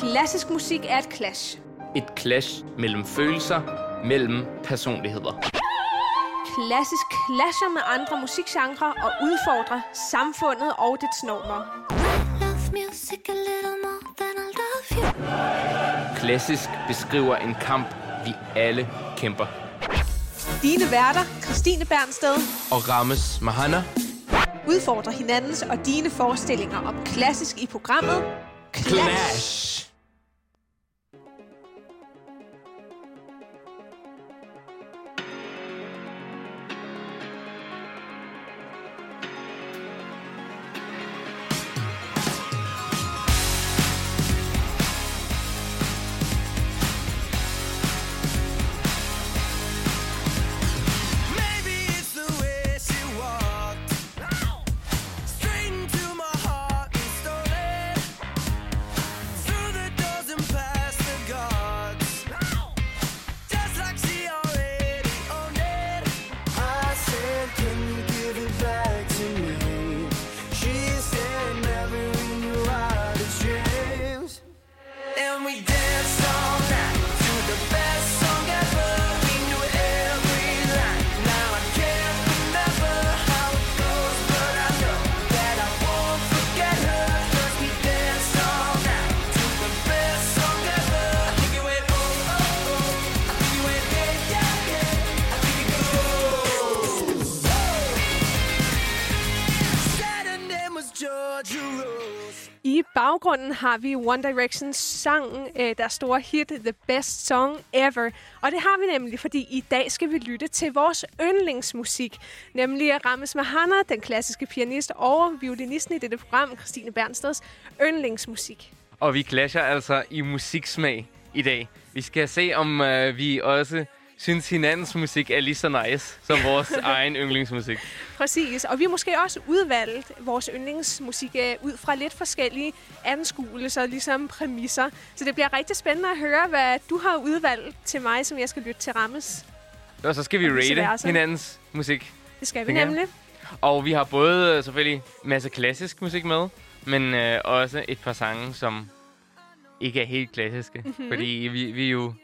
Klassisk musik er et clash. Et clash mellem følelser, mellem personligheder. Klassisk clasher med andre musikgenre og udfordrer samfundet og dets normer. Music a little more than I love you. Klassisk beskriver en kamp, vi alle kæmper. Dine værter, Christine Bernsted, Og rammes Mahana udfordrer hinandens og dine forestillinger om klassisk i programmet Clash. Clash. I baggrunden har vi One Directions sang, øh, store hit, The Best Song Ever. Og det har vi nemlig, fordi i dag skal vi lytte til vores yndlingsmusik. Nemlig Rames Mahana, den klassiske pianist og violinisten i dette program, Christine Bernsteds yndlingsmusik. Og vi clasher altså i musiksmag i dag. Vi skal se, om øh, vi også synes, hinandens musik er lige så nice som vores egen yndlingsmusik. Præcis, og vi har måske også udvalgt vores yndlingsmusik ud fra lidt forskellige anskuelser, ligesom præmisser. Så det bliver rigtig spændende at høre, hvad du har udvalgt til mig, som jeg skal lytte til Rammes. Og så skal vi rate hinandens musik. Det skal vi nemlig. Og vi har både øh, selvfølgelig masse klassisk musik med, men øh, også et par sange, som ikke er helt klassiske. Mhm. Mm-hmm. Fordi vi, vi er jo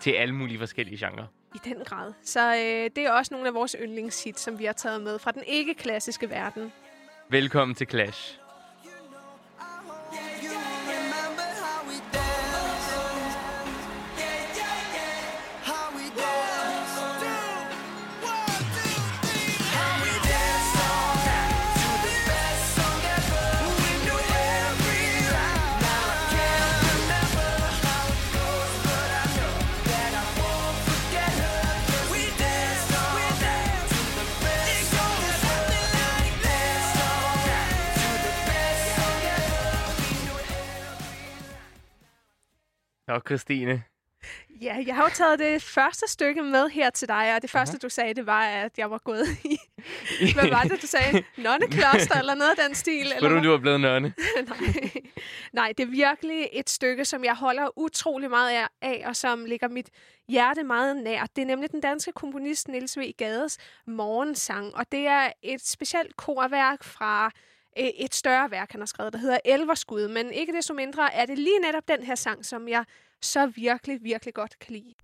til alle mulige forskellige genrer. I den grad. Så øh, det er også nogle af vores yndlingshits, som vi har taget med fra den ikke-klassiske verden. Velkommen til Clash. Og Christine, Ja, jeg har jo taget det første stykke med her til dig, og det første, du sagde, det var, at jeg var gået i... Hvad var det, du sagde? Nonnekloster eller noget af den stil? spurgte eller du, du var blevet nonne? Nej. Nej, det er virkelig et stykke, som jeg holder utrolig meget af- af, og som ligger mit hjerte meget nær. Det er nemlig den danske komponist Niels V. Gades morgensang, og det er et specielt korværk fra øh, et større værk, han har skrevet, der hedder Elverskud. Men ikke desto mindre er det lige netop den her sang, som jeg så virkelig, virkelig godt kan lide.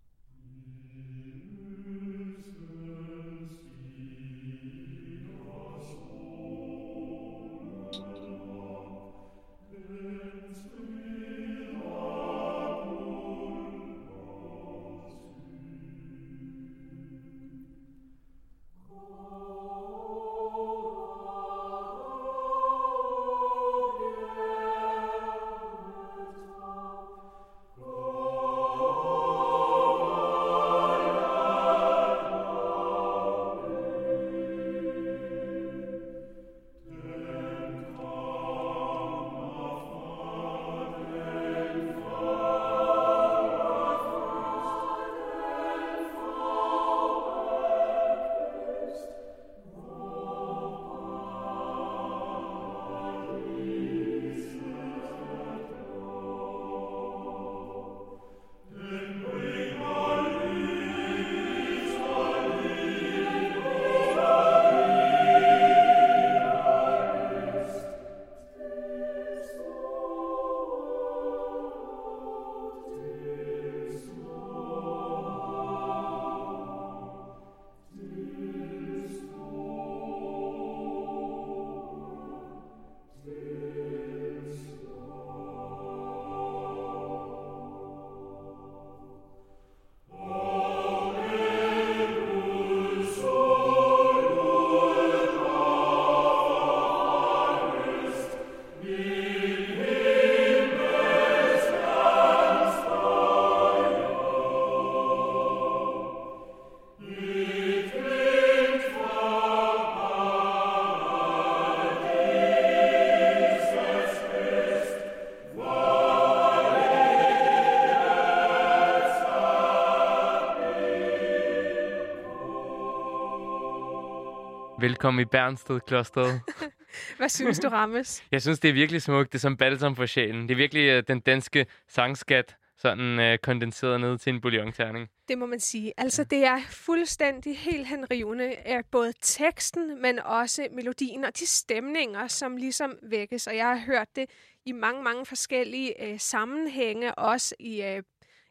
Velkommen i Bernsted Klosteret. Hvad synes du, Rammes? Jeg synes, det er virkelig smukt. Det er som balsam for sjælen. Det er virkelig uh, den danske sangskat, sådan uh, kondenseret ned til en bouillonterning. Det må man sige. Altså, det er fuldstændig helt henrivende. af Både teksten, men også melodien og de stemninger, som ligesom vækkes. Og jeg har hørt det i mange, mange forskellige øh, sammenhænge, også i øh,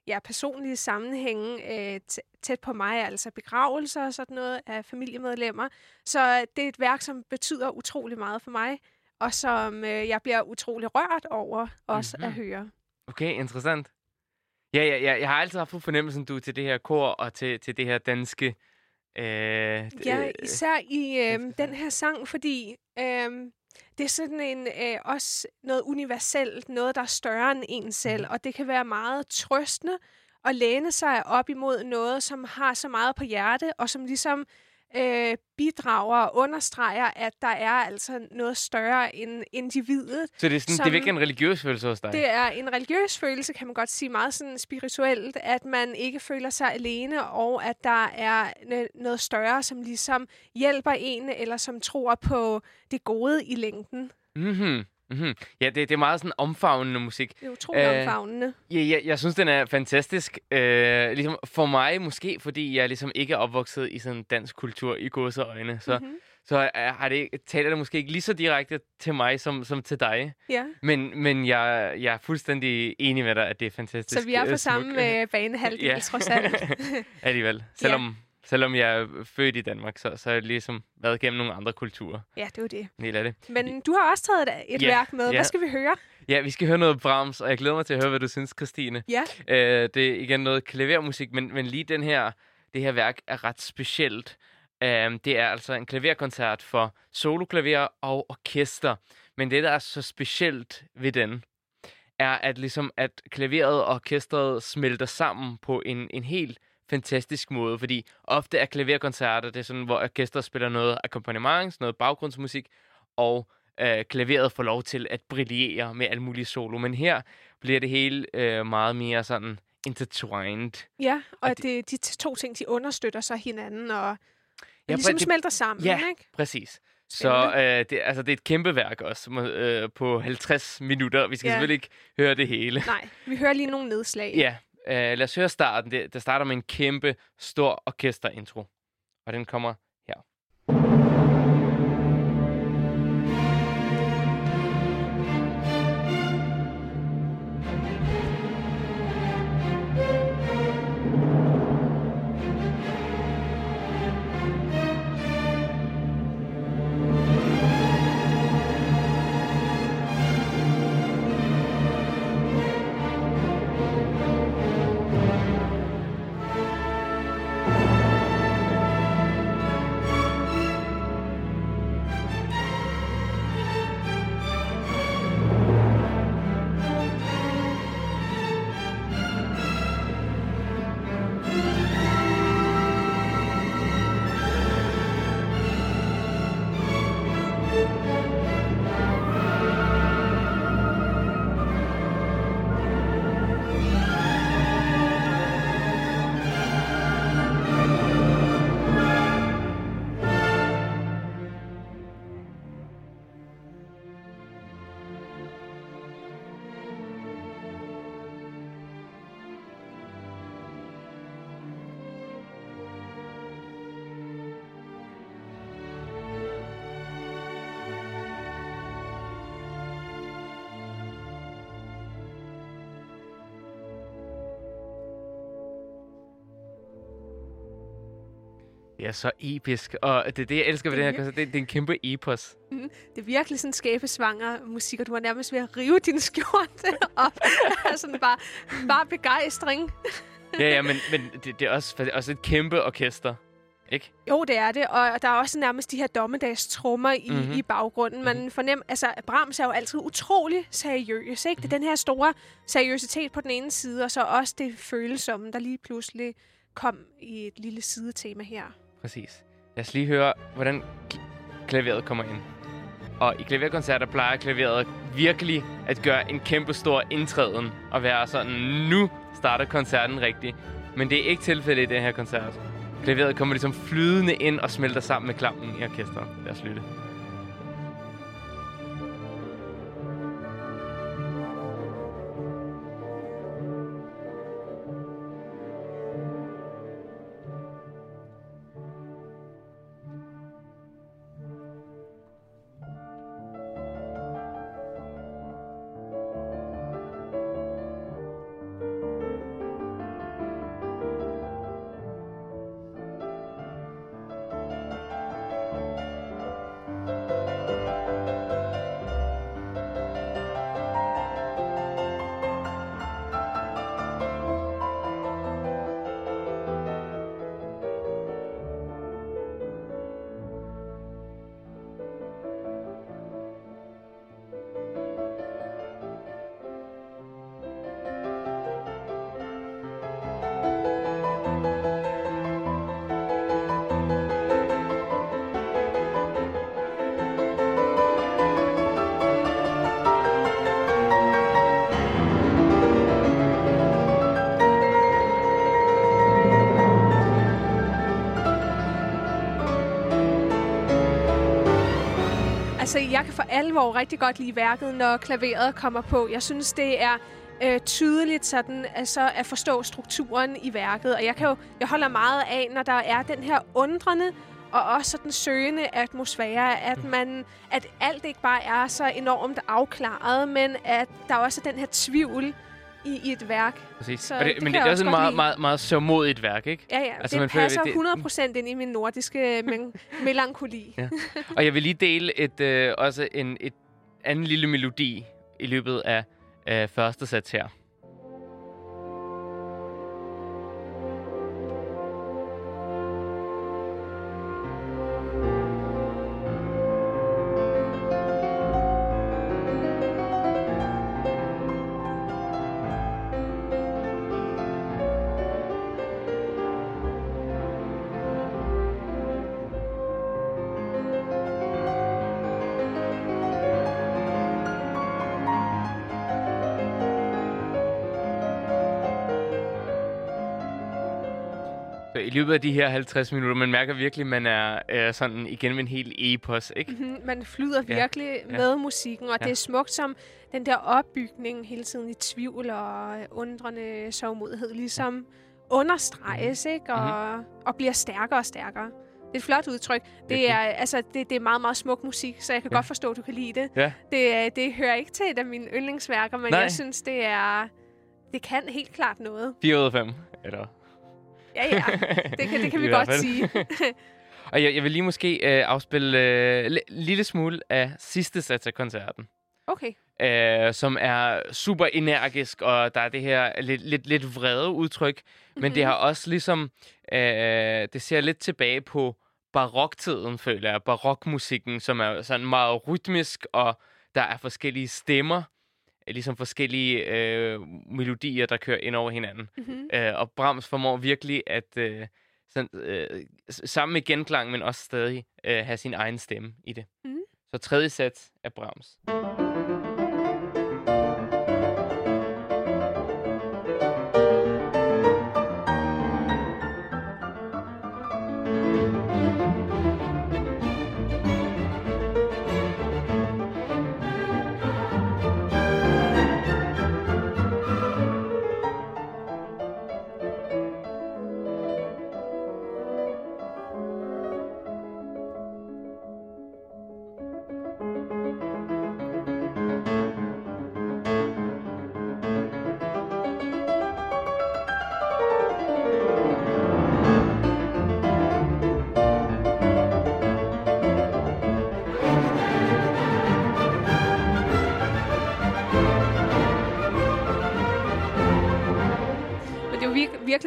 ja, personlige sammenhænge øh, tæt på mig, altså begravelser og sådan noget af familiemedlemmer. Så øh, det er et værk, som betyder utrolig meget for mig, og som øh, jeg bliver utrolig rørt over også mm-hmm. at høre. Okay, interessant. Ja, ja, ja, jeg har altid haft fornemmelsen, du til det her kor og til, til det her danske... Øh, Ja, især i øh, den her sang, fordi øh, det er sådan en øh, også noget universelt, noget, der er større end en selv, Mhm. og det kan være meget trøstende at læne sig op imod noget, som har så meget på hjerte, og som ligesom øh, bidrager og understreger, at der er altså noget større end individet. Så det er, sådan, det som- er virkelig en religiøs følelse hos dig? Det er en religiøs følelse, kan man godt sige, meget sådan spirituelt, at man ikke føler sig alene, og at der er noget større, som ligesom hjælper en, eller som tror på det gode i længden. Mm-hmm. Mm-hmm. Ja, det, det er meget sådan omfavnende musik. Det er utroligt Øh, øh, omfavnende. Ja, ja, jeg synes, den er fantastisk. Øh, ligesom for mig måske, fordi jeg ligesom ikke er opvokset i sådan dansk kultur i godseøjne. Så, Mhm. mm-hmm. så er, har det, taler det måske ikke lige så direkte til mig som, som til dig. Ja. Men, men jeg, jeg er fuldstændig enig med dig, at det er fantastisk. Så vi er øh, på smuk. samme øh, banehalvdel, Ja. trods alt. Alligevel. Selvom, selvom jeg er født i Danmark, så, så har jeg ligesom været igennem nogle andre kulturer. ja, det jo det. En del af det. Men du har også taget et, et Ja, værk med. ja. Hvad skal vi høre? Ja, vi skal høre noget Brahms, og jeg glæder mig til at høre, hvad du synes, Christine. Ja. Øh, det er igen noget klavermusik, men, men lige den her, det her værk er ret specielt. Um, det er altså en klaverkoncert for soloklaver og orkester. Men det, der er så specielt ved den, er at ligesom at klaveret og orkestret smelter sammen på en, en helt fantastisk måde, fordi ofte er klaverkoncerter, det er sådan, hvor orkestret spiller noget akkompagnement, noget baggrundsmusik, og øh, klaveret får lov til at brillere med alle mulige solo. Men her bliver det hele øh, meget mere sådan intertwined. Ja, og, Og og det, de to ting, de understøtter så hinanden, og Ja, ja, ligesom det- smelter sammen, Ja, ikke? præcis. Så øh, det, altså, det er et kæmpe værk også, øh, på 50 minutter. Vi skal Ja. selvfølgelig ikke høre det hele. Nej, vi hører lige nogle nedslag. Ja, øh, lad os høre starten. Det, det starter med en kæmpe, stor orkesterintro. Og den kommer er så episk, og det er det, jeg elsker ved det her Det er koncert. Det, det er en kæmpe epos. Det er virkelig sådan skæbesvanger musik, og du var nærmest ved at rive din skjorte op. sådan bare, bare begejstring. Ja, ja, men, men det, det er også, det er også et kæmpe orkester. Ikke? Jo, det er det, og der er også nærmest de her dommedagstrummer i, Mhm. mm-hmm. i baggrunden. Man fornemmer, altså Brahms er jo altid utrolig seriøs, ikke? Det Mhm. er den her store seriøsitet på den ene side, og så også det følsomme, der lige pludselig kom i et lille sidetema her. Præcis. Lad os lige høre, hvordan klaveret kommer ind. Og i klaverkoncerter plejer klaveret virkelig at gøre en kæmpe stor indtræden og være sådan, nu starter koncerten rigtigt. Men det er ikke tilfældet i den her koncert. klaveret kommer ligesom flydende ind og smelter sammen med klangen i orkestret. Lad os lytte. Altså, jeg kan for alvor rigtig godt lide værket, når klaveret kommer på. Jeg synes, det er øh, tydeligt sådan, altså, at forstå strukturen i værket. Og jeg, kan jo, jeg holder meget af, når der er den her undrende og også sådan søgende atmosfære, at, man, at alt ikke bare er så enormt afklaret, men at der også er den her tvivl i, i et værk. Præcis. Så og det, det men det, er også godt meget, meget, meget sørmodigt værk, ikke? Ja, ja. Altså, Altså, man det føler, passer det- 100% ind i min nordiske men- melankoli. Ja. Og jeg vil lige dele et, øh, også en et anden lille melodi i løbet af øh, første sats her. I løbet af de her 50 minutter, man mærker virkelig, at man er øh, sådan igennem en hel epos, ikke? Mhm, Man flyder Ja, virkelig ja. med musikken, og Ja. det er smukt som den der opbygning hele tiden i tvivl og undrende sovmodighed, ligesom understreges, Mhm. ikke? Og, og bliver stærkere og stærkere. Det er et flot udtryk. Det er, altså, det, det er meget, meget smuk musik, så jeg kan Ja. godt forstå, at du kan lide det. Ja. Det, er- det hører ikke til et af mine yndlingsværker, men Nej. jeg synes, det er... Det kan helt klart noget. 4 ud af 5. Eller... Ja, ja. Det kan, det kan vi godt fald. sige. Og jeg, jeg vil lige måske øh, afspille øh, en lille smule af sidste sats af koncerten. Okay. øh, som er super energisk, og der er det her lidt, lidt, lidt vrede udtryk, men det har også ligesom, øh, det ser lidt tilbage på baroktiden, føler jeg, barokmusikken, som er sådan meget rytmisk, og der er forskellige stemmer, ligesom forskellige øh, melodier, der kører ind over hinanden. Mm-hmm. Øh, og Brahms formår virkelig at øh, sådan, øh, sammen med genklang, men også stadig øh, have sin egen stemme i det. Mhm. Så tredje sæt er Brahms. Men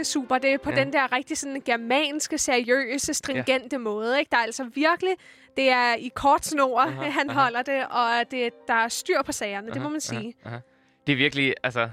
virkelig super. Det er på Ja. den der rigtig sådan germanske, seriøse, stringente ja. måde. Ikke? Der er altså virkelig... Det er i kort snor, Aha, han aha. holder det, og det, der er styr på sagerne, det må man sige. Aha, aha. Det er virkelig, altså,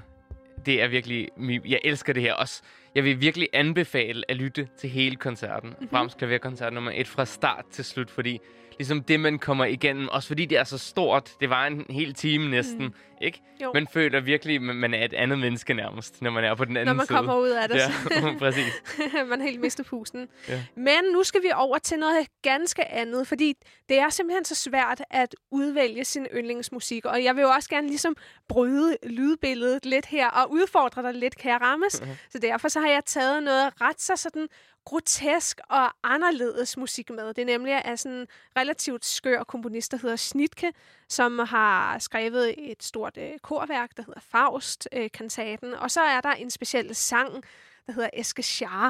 det er virkelig, jeg elsker det her også. Jeg vil virkelig anbefale at lytte til hele koncerten. Mhm. Mm-hmm. Brahms klaverkoncert nummer et fra start til slut, fordi ligesom det, man kommer igennem, også fordi det er så stort, det var en hel time næsten, mm. ikke? Jo. Man føler virkelig, at man er et andet menneske nærmest, når man er på den anden Når man side. kommer ud af det, Ja, så præcis. man helt mister pusten. Ja. Men nu skal vi over til noget ganske andet, fordi det er simpelthen så svært at udvælge sin yndlingsmusik. Og jeg vil jo også gerne ligesom bryde lydbilledet lidt her og udfordre dig lidt, kære Rammes. Så derfor så har jeg taget noget ret så sådan grotesk og anderledes musik med. Det er nemlig af sådan en relativt skør komponist, der hedder Snitke, som har skrevet et stort øh, korværk, der hedder Faust, øh, kantaten. Og så er der en speciel sang, der hedder Eske Char,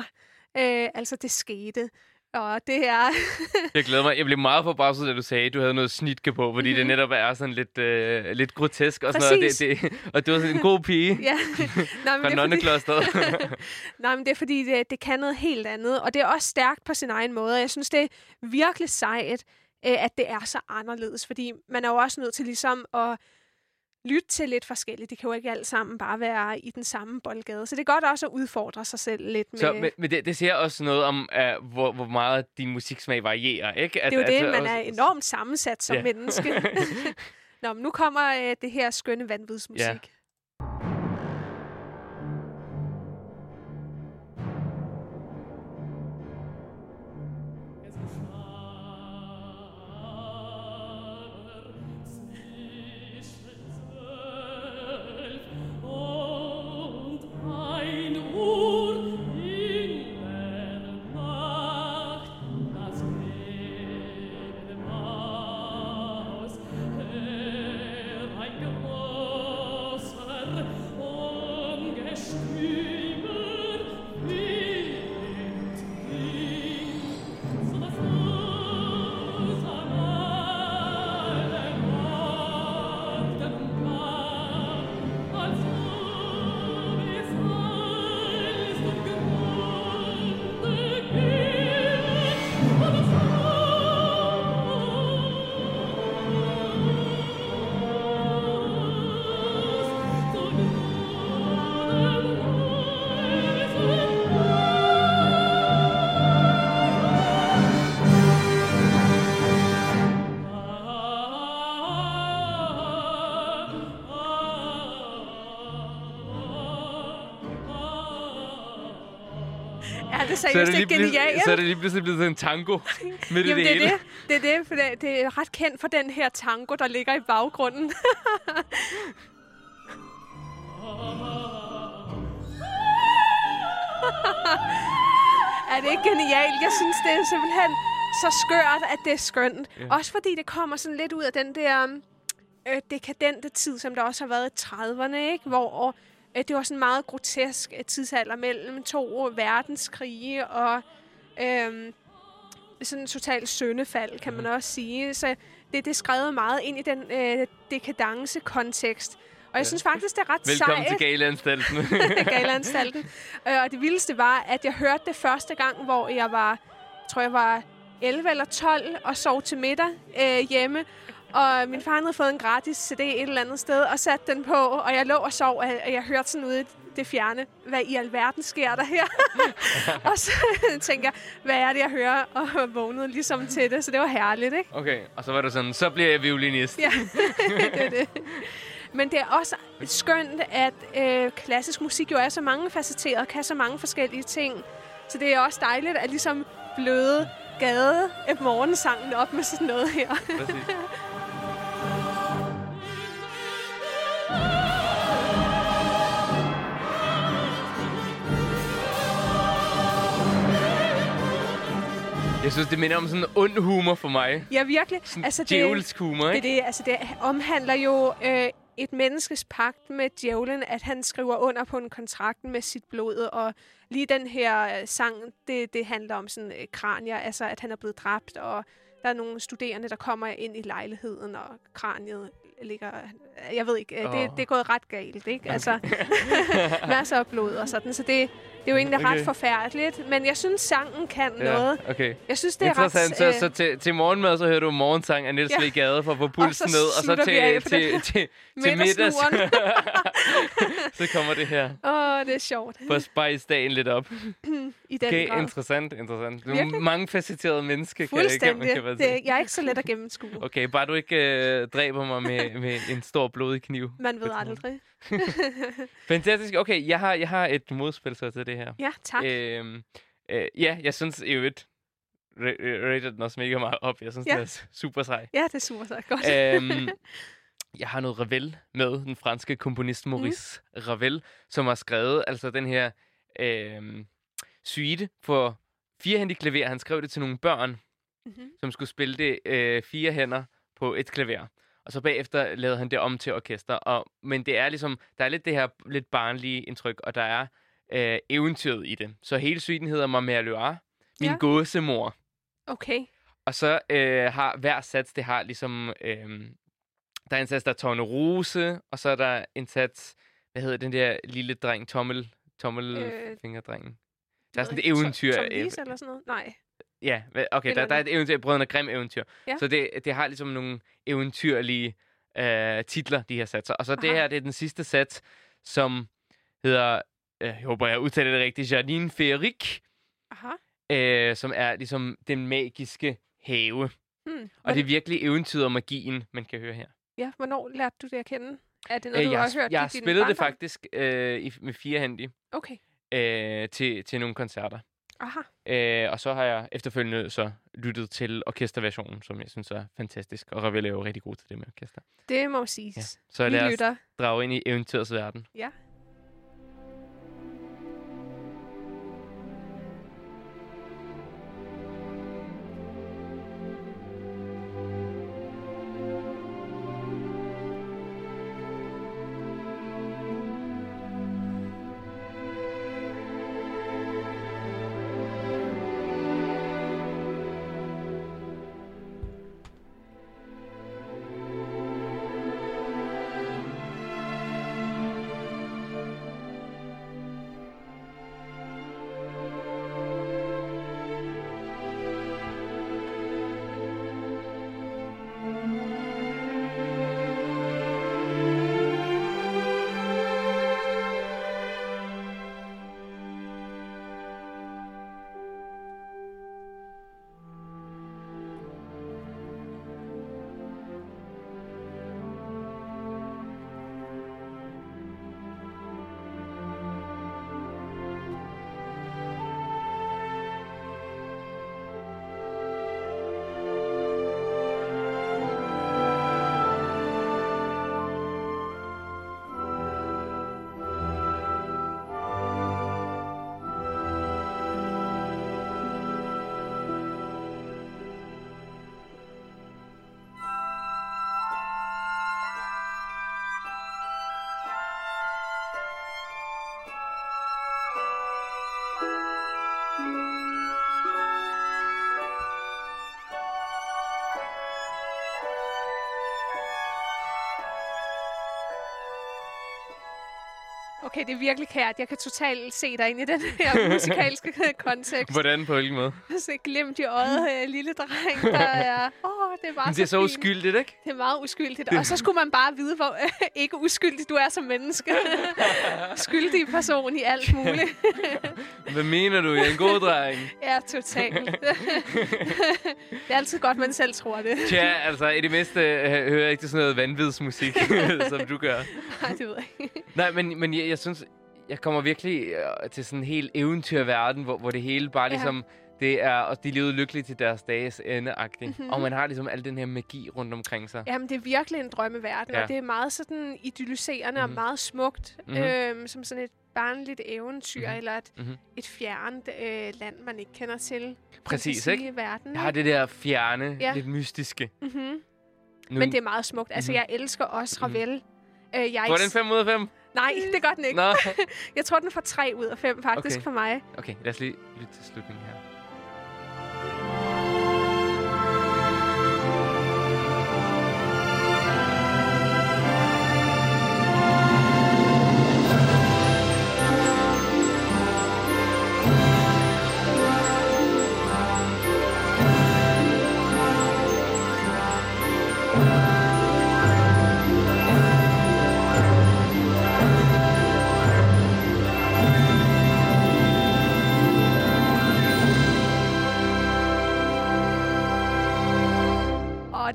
øh, altså det skete. Og det er... Jeg glæder mig. Jeg blev meget forbavset, da du sagde, at du havde noget snitke på, fordi mm-hmm. det netop er sådan lidt, øh, lidt grotesk og sådan noget. Præcis. Det, det, og du var sådan en god pige ja. Nå, men fra er fordi, nonneklosteret. Nej, men det er fordi, det, det kan noget helt andet. Og det er også stærkt på sin egen måde. Jeg synes, det er virkelig sejt, øh, at det er så anderledes. Fordi man er jo også nødt til ligesom at lytte til lidt forskelligt. Det kan jo ikke alt sammen bare være i den samme boldgade. Så det er godt også at udfordre sig selv lidt med... Så, men, men det, det siger også noget om, uh, hvor, hvor meget din musiksmag varierer, ikke? At, det er jo det, altså, man er også- enormt sammensat som Ja. menneske. Nå, men nu kommer øh, det her skønne vanvidsmusik. Ja. Seriøst det ikke genialt? så er det lige pludselig blevet en tango midt i Jamen, det det er hele. det. Det er det, for det, det er ret kendt for den her tango, der ligger i baggrunden. er det ikke genialt? Jeg synes, det er simpelthen så skørt, at det er skønt. Ja. Også fordi det kommer sådan lidt ud af den der øh, dekadente tid, som der også har været i 30'erne, ikke? hvor det var sådan en meget grotesk øh, tidsalder mellem to verdenskrige og øh, sådan en total søndefald, kan man også sige. Så det, det er skrevet meget ind i den øh, dekadence-kontekst. Og jeg synes faktisk, det er ret Velkommen sejt. til Galeanstalten. Galeanstalten. Øh, og det vildeste var, at jeg hørte det første gang, hvor jeg var, jeg tror jeg var 11 eller 12 og sov til middag øh, hjemme. Og min far havde fået en gratis CD et eller andet sted og satte den på, og jeg lå og sov, og jeg hørte sådan ude det fjerne, hvad i alverden sker der her? og så tænker jeg, hvad er det, jeg hører? Og vågnede ligesom til det, så det var herligt, ikke? Okay, og så var du sådan, så bliver jeg violinist. Ja, det er det. Men det er også skønt, at øh, klassisk musik jo er så mange facetteret, kan så mange forskellige ting. Så det er også dejligt at ligesom bløde gade morgensangen op med sådan noget her. Præcis. Jeg synes, det minder om sådan en ond humor for mig. Ja, virkelig. Sådan Altså, det, humor, det, ikke? det, altså, det omhandler jo øh, et menneskes pagt med djævlen, at han skriver under på en kontrakt med sit blod, og lige den her øh, sang, det, det handler om sådan øh, kranier, altså at han er blevet dræbt, og der er nogle studerende, der kommer ind i lejligheden, og kraniet ligger... Jeg ved ikke, øh, det, Åh. det er gået ret galt, ikke? Altså, masser af blod og sådan, så det, Det er jo egentlig Okay. ret forfærdeligt, men jeg synes, sangen kan Ja, noget. okay. Jeg synes, det er ret... Så, øh, så til, til morgenmad, så hører du morgensang af Niels Ja. ja. Gade for at få pulsen så ned. Og så til, den til, til, til middags, så kommer det her. Åh, det er sjovt. For at spice dagen lidt op. I den Okay, grad. interessant, interessant. Du er mange facetterede menneske, kan, kan, Fuldstændig. kan man det, jeg er ikke så let at gennemskue. Okay, bare du ikke øh, dræber mig med, med en stor blodig kniv. Man ved aldrig. Fantastisk. Okay, jeg har, jeg har et modspil så til det her. Ja, tak. Øhm, øh, ja, jeg synes i øvrigt, ra- ra- rated den også mega meget op. Jeg synes, Ja. det er super sej. Ja, det er super så godt. øhm, jeg har noget Ravel med, den franske komponist Maurice mm. Ravel, som har skrevet altså den her øhm, suite for firehændig klaver. Han skrev det til nogle børn, Mhm. som skulle spille det øh, fire hænder på et klaver. Og så bagefter lavede han det om til orkester. Og, men det er ligesom, der er lidt det her lidt barnlige indtryk, og der er øh, eventyret i det. Så hele suiten hedder Mamma Loire, min ja. gåsemor. Okay. Og så øh, har hver sats, det har ligesom... Øh, der er en sats, der er Tornerose, og så er der en sats, hvad hedder den der lille dreng, tommel, tommelfingerdrengen. Der er sådan et eventyr. Tom øh, Lise eller sådan noget? Nej. Ja, okay, Eller der, der er et eventyr, Brødrene Grimm eventyr. Ja. Så det, det har ligesom nogle eventyrlige øh, titler, de her satser. Og så det Aha. her, det er den sidste sats, som hedder, øh, jeg håber, jeg udtaler det rigtigt, Jardine Féerique, Aha. øh, som er ligesom den magiske have. Hmm. Og det er virkelig eventyret og magien, man kan høre her. Ja, hvornår lærte du det at kende? Er det noget, Øh, du jeg, har hørt jeg i din spillet det barndom? faktisk øh, i, med firehændig Okay. øh, til, til nogle koncerter. Aha. Øh, og så har jeg efterfølgende så lyttet til orkesterversionen, som jeg synes er fantastisk. Og Ravel er jo rigtig god til det med orkester. Det må siges. Ja. Så lad os lytter. drage ind i eventyrets verden. Ja. Okay, det er virkelig kært. Jeg kan totalt se dig ind i den her musikalske kontekst. Hvordan på hvilken måde? Så glimt i øjet en lille dreng, der er... Åh, oh, det er bare Men det er så fint. uskyldigt, ikke? Det er meget uskyldigt. Og så skulle man bare vide, hvor ikke uskyldig du er som menneske. Skyldig person i alt muligt. Hvad mener du? Jeg er en god dreng. Ja, totalt. det er altid godt, man selv tror det. Tja, altså i det mindste øh, hører jeg ikke sådan noget vanvidsmusik, som du gør. Nej, det ved jeg ikke. Nej, men, men jeg, jeg synes, jeg kommer virkelig øh, til sådan en helt eventyrverden, hvor, hvor det hele bare Ja. ligesom, det er, og de levede lykkeligt til deres dages ende mm-hmm. Mhm. Og man har ligesom al den her magi rundt omkring sig. Jamen, det er virkelig en drømmeverden, Ja. og det er meget sådan idylliserende Mhm. og meget smukt. Mhm. Øhm, som sådan et barnligt eventyr, Mhm. eller et, Mhm. et fjernt øh, land, man ikke kender til. Præcis, ikke? Verden, Jeg har det der fjerne, Ja. lidt mystiske. Mm-hmm. Nu, Men det er meget smukt. Altså, Mhm. jeg elsker også Ravel. Øh, jeg den 5 ud af 5? Nej, det gør den ikke. Nå. Jeg tror, den får 3 ud af 5 faktisk Okay. for mig. Okay, lad os lige lytte til slutningen her.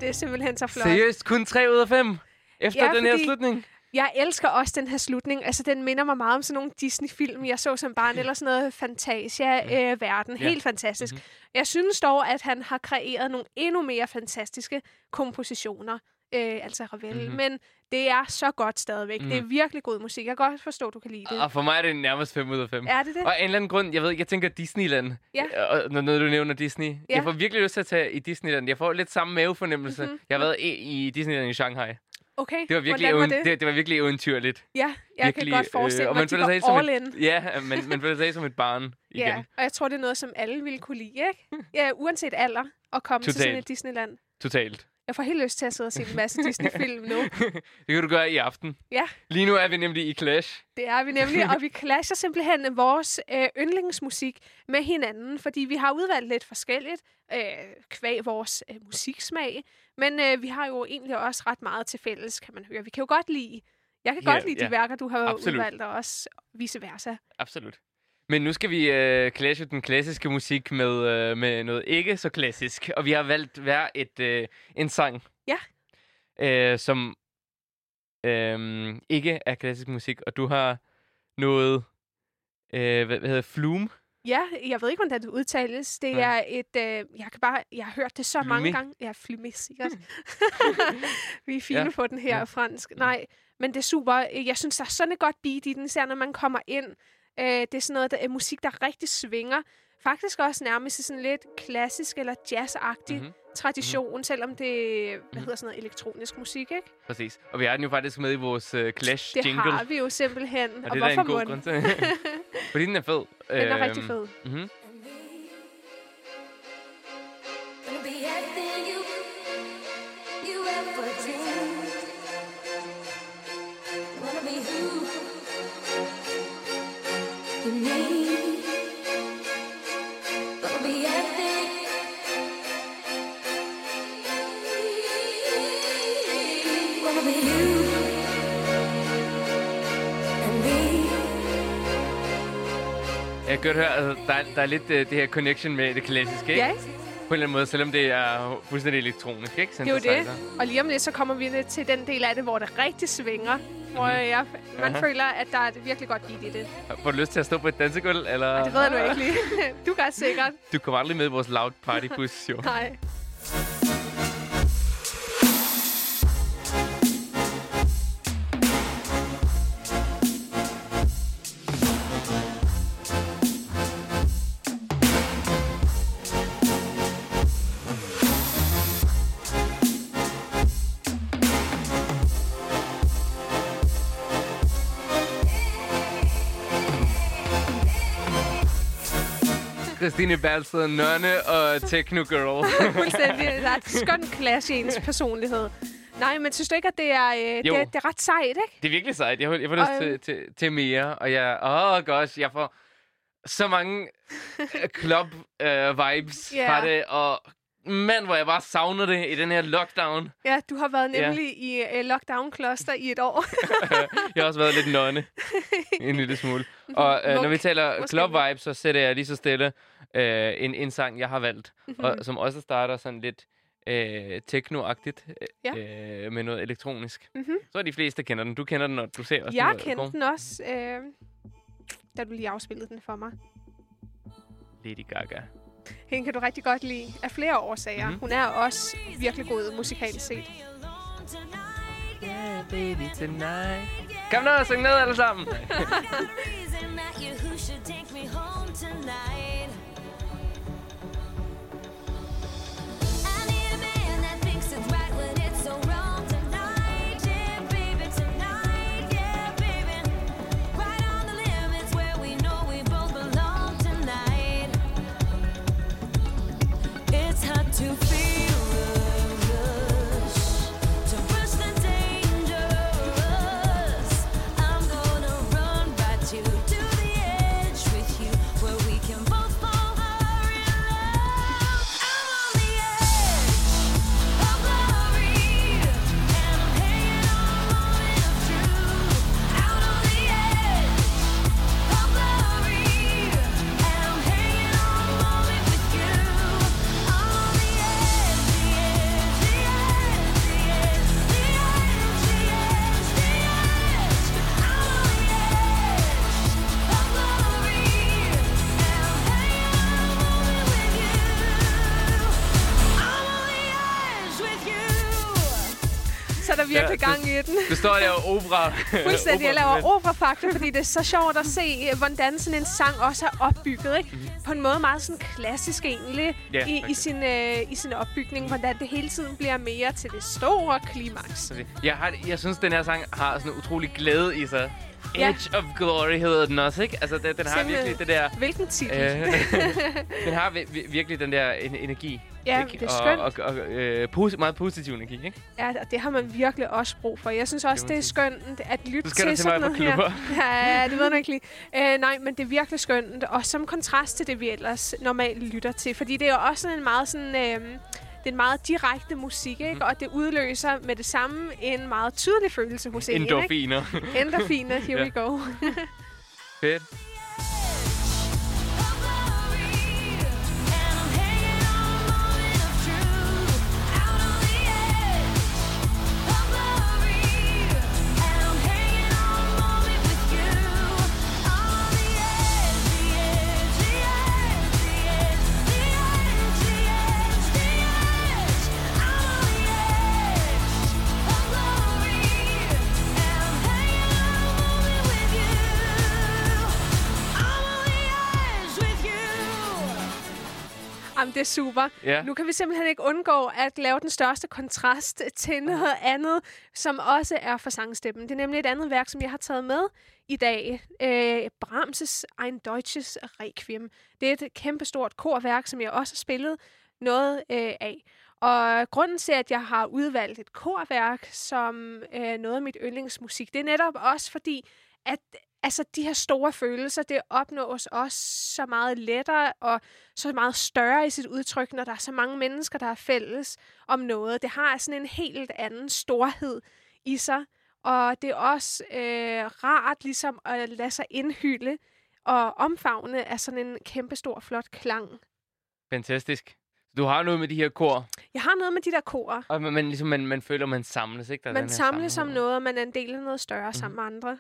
Det er simpelthen så flot. Seriøst, kun 3 ud af 5? Efter Ja, den her slutning? Jeg elsker også den her slutning. Altså, den minder mig meget om sådan nogle Disney-film, jeg så som barn, eller sådan noget Fantasia-verden. Mm. Ja. Helt fantastisk. Mhm. Jeg synes dog, at han har kreeret nogle endnu mere fantastiske kompositioner. Øh, altså Ravel. Mhm. Mm-hmm. Men det er så godt stadigvæk. Mm. Det er Mhm. virkelig god musik. Jeg kan godt forstå, at du kan lide det. Og for mig er det nærmest 5 ud af 5. Er det det? Og af en eller anden grund, jeg ved ikke, jeg tænker Disneyland. Ja. Og når, når du nævner Disney. Ja. Jeg får virkelig lyst til at tage i Disneyland. Jeg får lidt samme mavefornemmelse. Mhm. Mm-hmm. Jeg har været i, i Disneyland i Shanghai. Okay, Det var virkelig, var det? det, det var virkelig eventyrligt. Ja, jeg virkelig, kan godt forestille øh, og mig, man at de som all in. Ja, men man føler sig som et barn igen. Ja, og jeg tror, det er noget, som alle ville kunne lide, ikke? Ja, uanset alder, at komme til sådan Totalt. et Disneyland. Totalt. Jeg får helt lyst til at sidde og se en masse Disney-film nu. Det kan du gøre i aften. Ja. Lige nu er vi nemlig i Clash. Det er vi nemlig, og vi clasher simpelthen vores øh, yndlingsmusik med hinanden, fordi vi har udvalgt lidt forskelligt øh, kvæg vores øh, musiksmag, men øh, vi har jo egentlig også ret meget til fælles, kan man høre. Vi kan jo godt lide, jeg kan Ja, godt lide de ja. værker, du har Absolut. udvalgt, og også vice versa. Absolut. Men nu skal vi øh, clashe den klassiske musik med, øh, med noget ikke så klassisk. Og vi har valgt hver et, øh, en sang. Ja. Øh, som øh, ikke er klassisk musik. Og du har noget, øh, hvad, hvad hedder Flume? Ja, jeg ved ikke, hvordan det udtales. Det Nej. er et... Øh, jeg, kan bare, jeg har hørt det så mange Flume? gange. Ja, flume, sikkert. vi er fine Ja. ja. på den her Ja. ja. fransk. Nej, men det er super. Jeg synes, der er sådan et godt beat i den, især når man kommer ind. Øh, det er sådan noget der, er musik, der rigtig svinger. Faktisk også nærmest sådan lidt klassisk eller jazzagtig Mhm. mm-hmm. tradition, mm-hmm. selvom det hvad hedder sådan noget elektronisk musik, ikke? Præcis. Og vi har den jo faktisk med i vores øh, Det Clash-jingle. har vi jo simpelthen. Og Og, det er hvorfor en god mon? grund til. Fordi den er fed. Den er rigtig fed. Mm-hmm. Gonna be everything you, you Jeg kan godt høre, altså, der, er, der er lidt uh, det her connection med det klassiske, ikke? Ja, ikke? På en eller anden måde, selvom det er fuldstændig elektronisk, ikke? Det er jo det. Og lige om lidt, så kommer vi lidt til den del af det, hvor det rigtig svinger. Hvor jeg, man Aha. føler, at der er et virkelig godt beat i det. Får du lyst til at stå på et dansegulv, eller? Det ved jeg nu ikke lige. Du gør sikkert. Du kommer aldrig med i vores loud party bus, jo. Nej. Christine Balsted, nonne og techno girl. Fuldstændig. Der er et skønt clash i ens personlighed. Nej, men synes du ikke, at det er, øh, det, er, det er ret sejt, ikke? det er virkelig sejt. Jeg jeg får lyst Og, til, til, til mere, og jeg... Åh, oh gosh, jeg får så mange øh, club øh, vibes Ja. fra det, og mand, hvor jeg bare savner det i den her lockdown. Ja, du har været Ja. nemlig i øh, lockdown-kloster i et år. jeg har også været lidt nonne. en lille smule. Og øh, når vi taler Måske club vibes, så sætter jeg lige så stille øh, en, en sang, jeg har valgt. Mhm. og, som også starter sådan lidt øh, techno-agtigt Ja. øh, med noget elektronisk. Mhm. Så er de fleste kender den. Du kender den, og du ser også Jeg den. kendte den også, øh, da du lige afspillede den for mig. Lady Gaga. Hende kan du rigtig godt lide af flere årsager. Mhm. Mm-hmm. Hun er også virkelig god musikalt set. Yeah, baby tonight. Kom nu, syng ned alle sammen. Du står der og opera. Fuldstændig. Jeg laver operafaktor, fordi det er så sjovt at se, hvordan sådan en sang også er opbygget. Ikke? På en måde meget sådan klassisk egentlig Mhm. Ja, i, i, sin, øh, i sin opbygning. Hvordan det hele tiden bliver mere til det store klimaks. Jeg, har, jeg synes, den her sang har sådan en utrolig glæde i sig. Ja. Edge of Glory hedder den også, ikke? Altså, den, den har Simpelthen. virkelig det der... Hvilken titel? Øh, den har vi- vi- virkelig den der en- energi. Ja, ikke? det er skønt. Og, og, og øh, posi- meget positiv energi, ikke? Ja, og det har man virkelig også brug for. Jeg synes også, Det det, er skønt at lytte Du skal da til til sådan noget her. klubber. Ja, det ved jeg ikke lige. Øh, nej, men det er virkelig skønt. Og som kontrast til det, vi ellers normalt lytter til. Fordi det er jo også en meget sådan... Øh, det er en meget direkte musik, ikke? Mhm. Og det udløser med det samme en meget tydelig følelse hos en? Endorfiner. Endorfiner, here Ja. we go. Fedt. Det er super. Ja. Nu kan vi simpelthen ikke undgå at lave den største kontrast til noget andet, som også er for sangstemmen. Det er nemlig et andet værk, som jeg har taget med i dag. Øh, Brahms' Ein Deutsches Requiem. Det er et kæmpestort korværk, som jeg også har spillet noget øh, af. Og grunden til, at jeg har udvalgt et korværk som øh, noget af mit yndlingsmusik, det er netop også fordi, at altså, de her store følelser, det opnås også så meget lettere og så meget større i sit udtryk, når der er så mange mennesker, der er fælles om noget. Det har sådan en helt anden storhed i sig, og det er også øh, rart ligesom at lade sig indhylde og omfavne af sådan en kæmpestor, flot klang. Fantastisk. Du har noget med de her kor, Jeg har noget med de der korer. og man, man, ligesom, man, man føler, man samles, ikke? Der er den Man samles om noget, og man er en del af noget større mm. sammen med andre.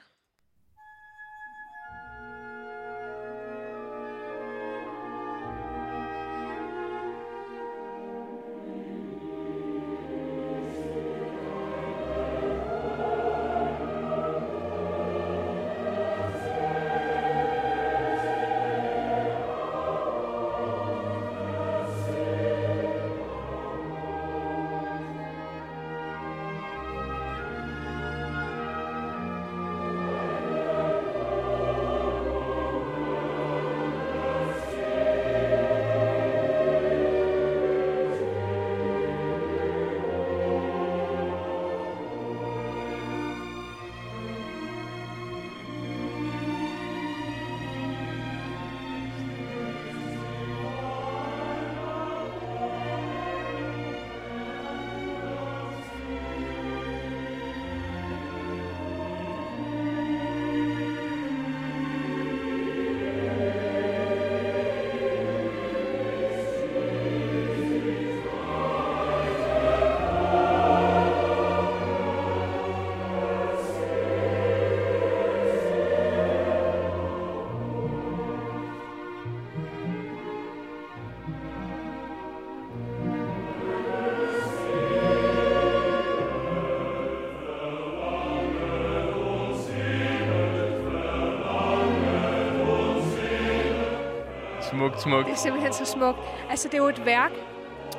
Smukt, smukt. Det er simpelthen så smukt. Altså, det er jo et værk,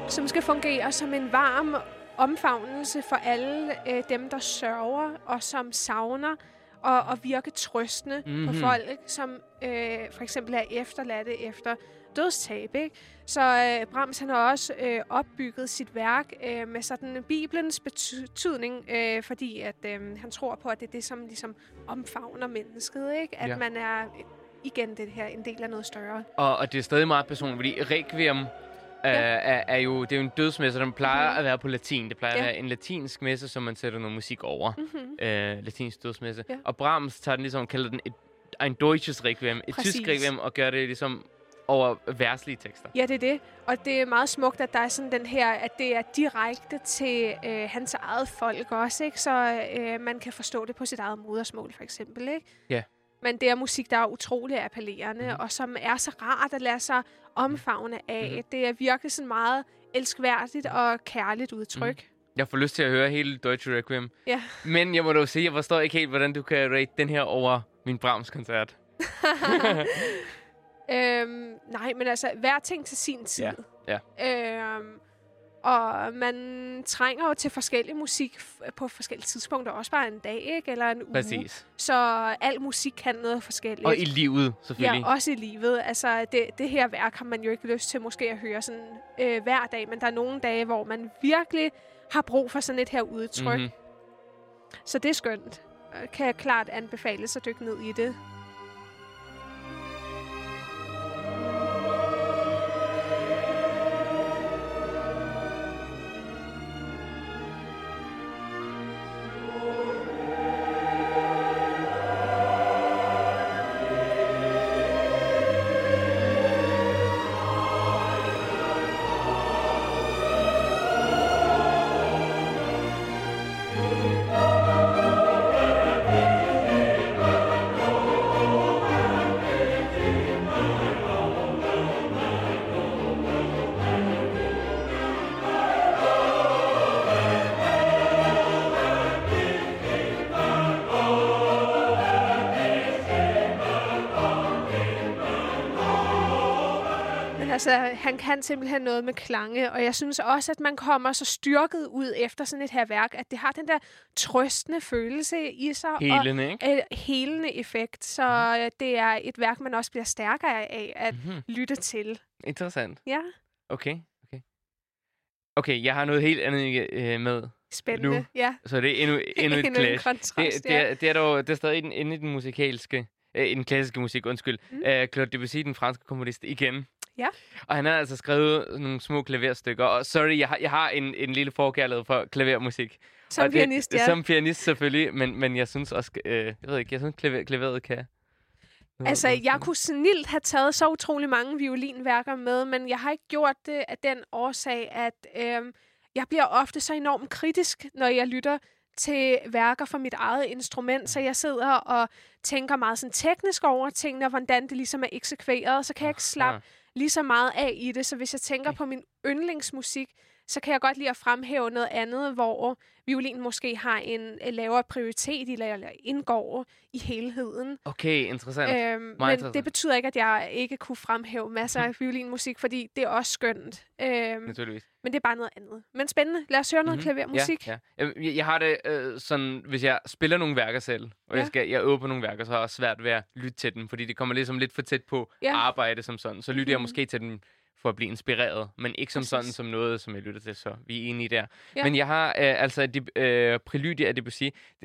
som skal fungere som en varm omfavnelse for alle øh, dem, der sørger og som savner og, og virke trøstende mm-hmm. Mhm. på folk, som øh, for eksempel er efterladte efter dødstab. Ikke? Så øh, Brahms han har også øh, opbygget sit værk øh, med sådan Bibelens betydning, øh, fordi at øh, han tror på, at det er det, som ligesom omfavner mennesket. Ikke? At Ja. man er igen det her en del af noget større. Og, og det er stadig meget personligt, fordi Requiem øh, er, er jo, det er jo en dødsmesse, den plejer Mhm. at være på latin. Det plejer Ja. at være en latinsk messe, som man sætter noget musik over. Mm-hmm. Øh, latinsk dødsmesse. Ja. Og Brahms tager den ligesom kalder den et, en deutsches Requiem, et Præcis. tysk Requiem, og gør det ligesom over verslige tekster. Ja, det er det. Og det er meget smukt, at der er sådan den her, at det er direkte til øh, hans eget folk også, ikke? Så øh, man kan forstå det på sit eget modersmål, for eksempel, ikke? Ja. Men det er musik, der er utrolig appellerende, mm. og som er så rart at lade sig omfavne af. Mm. Det er virkelig sådan meget elskværdigt og kærligt udtryk. Jeg får lyst til at høre hele Deutsche Requiem. Ja. Men jeg må dog sige, jeg forstår ikke helt, hvordan du kan rate den her over min Brahms-koncert. Øhm, nej, men altså, hver ting til sin tid. Ja, Øhm, og man trænger jo til forskellig musik på forskellige tidspunkter, også bare en dag, ikke? Eller en uge. Præcis. Så al musik kan noget forskelligt. Og i livet, selvfølgelig. Ja, også i livet. Altså, det, det her værk har man jo ikke lyst til måske at høre sådan øh, hver dag, men der er nogle dage, hvor man virkelig har brug for sådan et her udtryk. Mhm. Så det er skønt. Øh, Kan jeg klart anbefale at dykke ned i det. Altså, han kan simpelthen noget med klange, og jeg synes også, at man kommer så styrket ud efter sådan et her værk, at det har den der trøstende følelse i sig. Helende, ikke? Og øh, helende effekt, så øh, det er et værk, man også bliver stærkere af at Mhm. lytte til. Interessant. Ja, Okay, okay. Okay, jeg har noget helt andet øh, med. spændende. Nu. Ja, Så det er endnu, endnu et Endnu en clash. kontrast, det, det, ja. er, det er dog det er stadig inde i den musikalske, øh, i den klassiske musik, undskyld. Mm. Uh, Claude Debussy, den franske komponist, igen. Ja. Og han har altså skrevet nogle små klaverstykker. Og sorry, jeg har, jeg har en, en lille forkærlighed for klavermusik. som og pianist, det, ja. Som pianist selvfølgelig, men, men jeg synes også, øh, jeg ved ikke, jeg synes klaver, klaveret kan... Altså, jeg kunne snilt have taget så utrolig mange violinværker med, men jeg har ikke gjort det af den årsag, at øhm, jeg bliver ofte så enormt kritisk, når jeg lytter til værker for mit eget instrument, så jeg sidder og tænker meget sådan teknisk over tingene, og hvordan det ligesom er eksekveret, så kan jeg ikke slappe lige så meget af i det. Så hvis jeg tænker Okay. på min yndlingsmusik, så kan jeg godt lide at fremhæve noget andet, hvor violinen måske har en lavere prioritet eller, indgår i helheden. Okay, interessant. Øh, Øhm, men interessant. det betyder ikke, at jeg ikke kunne fremhæve masser af violinmusik, fordi det er også skønt. Øhm, Naturligvis. men det er bare noget andet. Men spændende. Lad os høre noget Mhm. klavermusik. Ja, ja. Jeg, jeg har det øh, sådan, hvis jeg spiller nogle værker selv, og Ja. jeg, skal, jeg øver på nogle værker, så har jeg også svært ved at lytte til dem, fordi det kommer ligesom lidt for tæt på Ja. arbejde som sådan. Så lytter jeg Mhm. måske til dem for at blive inspireret, men ikke som Præcis. sådan som noget, som jeg lytter til, så vi er enige der. Ja. Men jeg har øh, altså de, øh, Preludier af Debussy.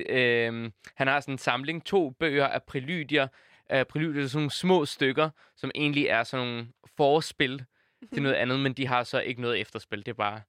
Øh, han har sådan en samling, to bøger af preludier. Øh, preludier er sådan nogle små stykker, som egentlig er sådan nogle forspil Mhm. til noget andet, men de har så ikke noget efterspil. Det er bare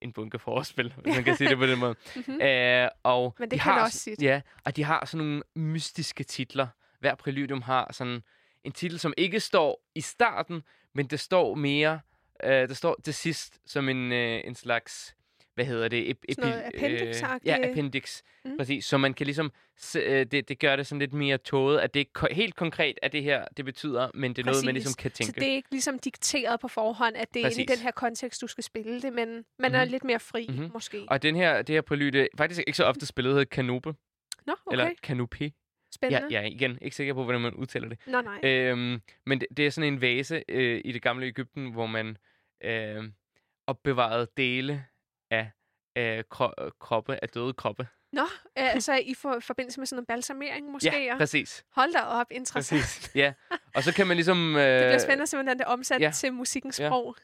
en bunke forspil, hvis man kan sige det på den måde. Mhm. Øh, og Men det de kan har også sit. Ja, og de har sådan nogle mystiske titler. Hver preludium har sådan en titel, som ikke står i starten, men det står mere, øh, det står til sidst som en, øh, en slags, hvad hedder det? Ep, Sådan noget appendix-agtigt. ja, appendix. Mm. Præcis, så man kan ligesom, se, øh, det, det gør det sådan lidt mere tåget, at det ikke ko- helt konkret er det her, det betyder, men det er noget, man Præcis. ligesom kan Så tænke. det er ikke ligesom dikteret på forhånd, at det er i Præcis. den her kontekst, du skal spille det, men man er Mhm. lidt mere fri, Mhm. måske. Og den her, det her prelude, faktisk ikke så ofte spillet, hedder Canope, Nå, okay. eller Canopé. Spændende. Ja, ja, igen, ikke sikker på, hvordan man udtaler det. Nå, nej. Øhm, men det, det er sådan en vase øh, i det gamle Ægypten, hvor man øh, opbevarede dele af øh, kro- kroppe, af døde kroppe. Nå, øh, altså i for, forbindelse med sådan en balsamering, måske? Ja, præcis. Hold da op, interessant. præcis. Ja. Og så kan man ligesom... Øh, Det bliver spændende at se, hvordan det er omsat ja. til musikkens Ja. sprog.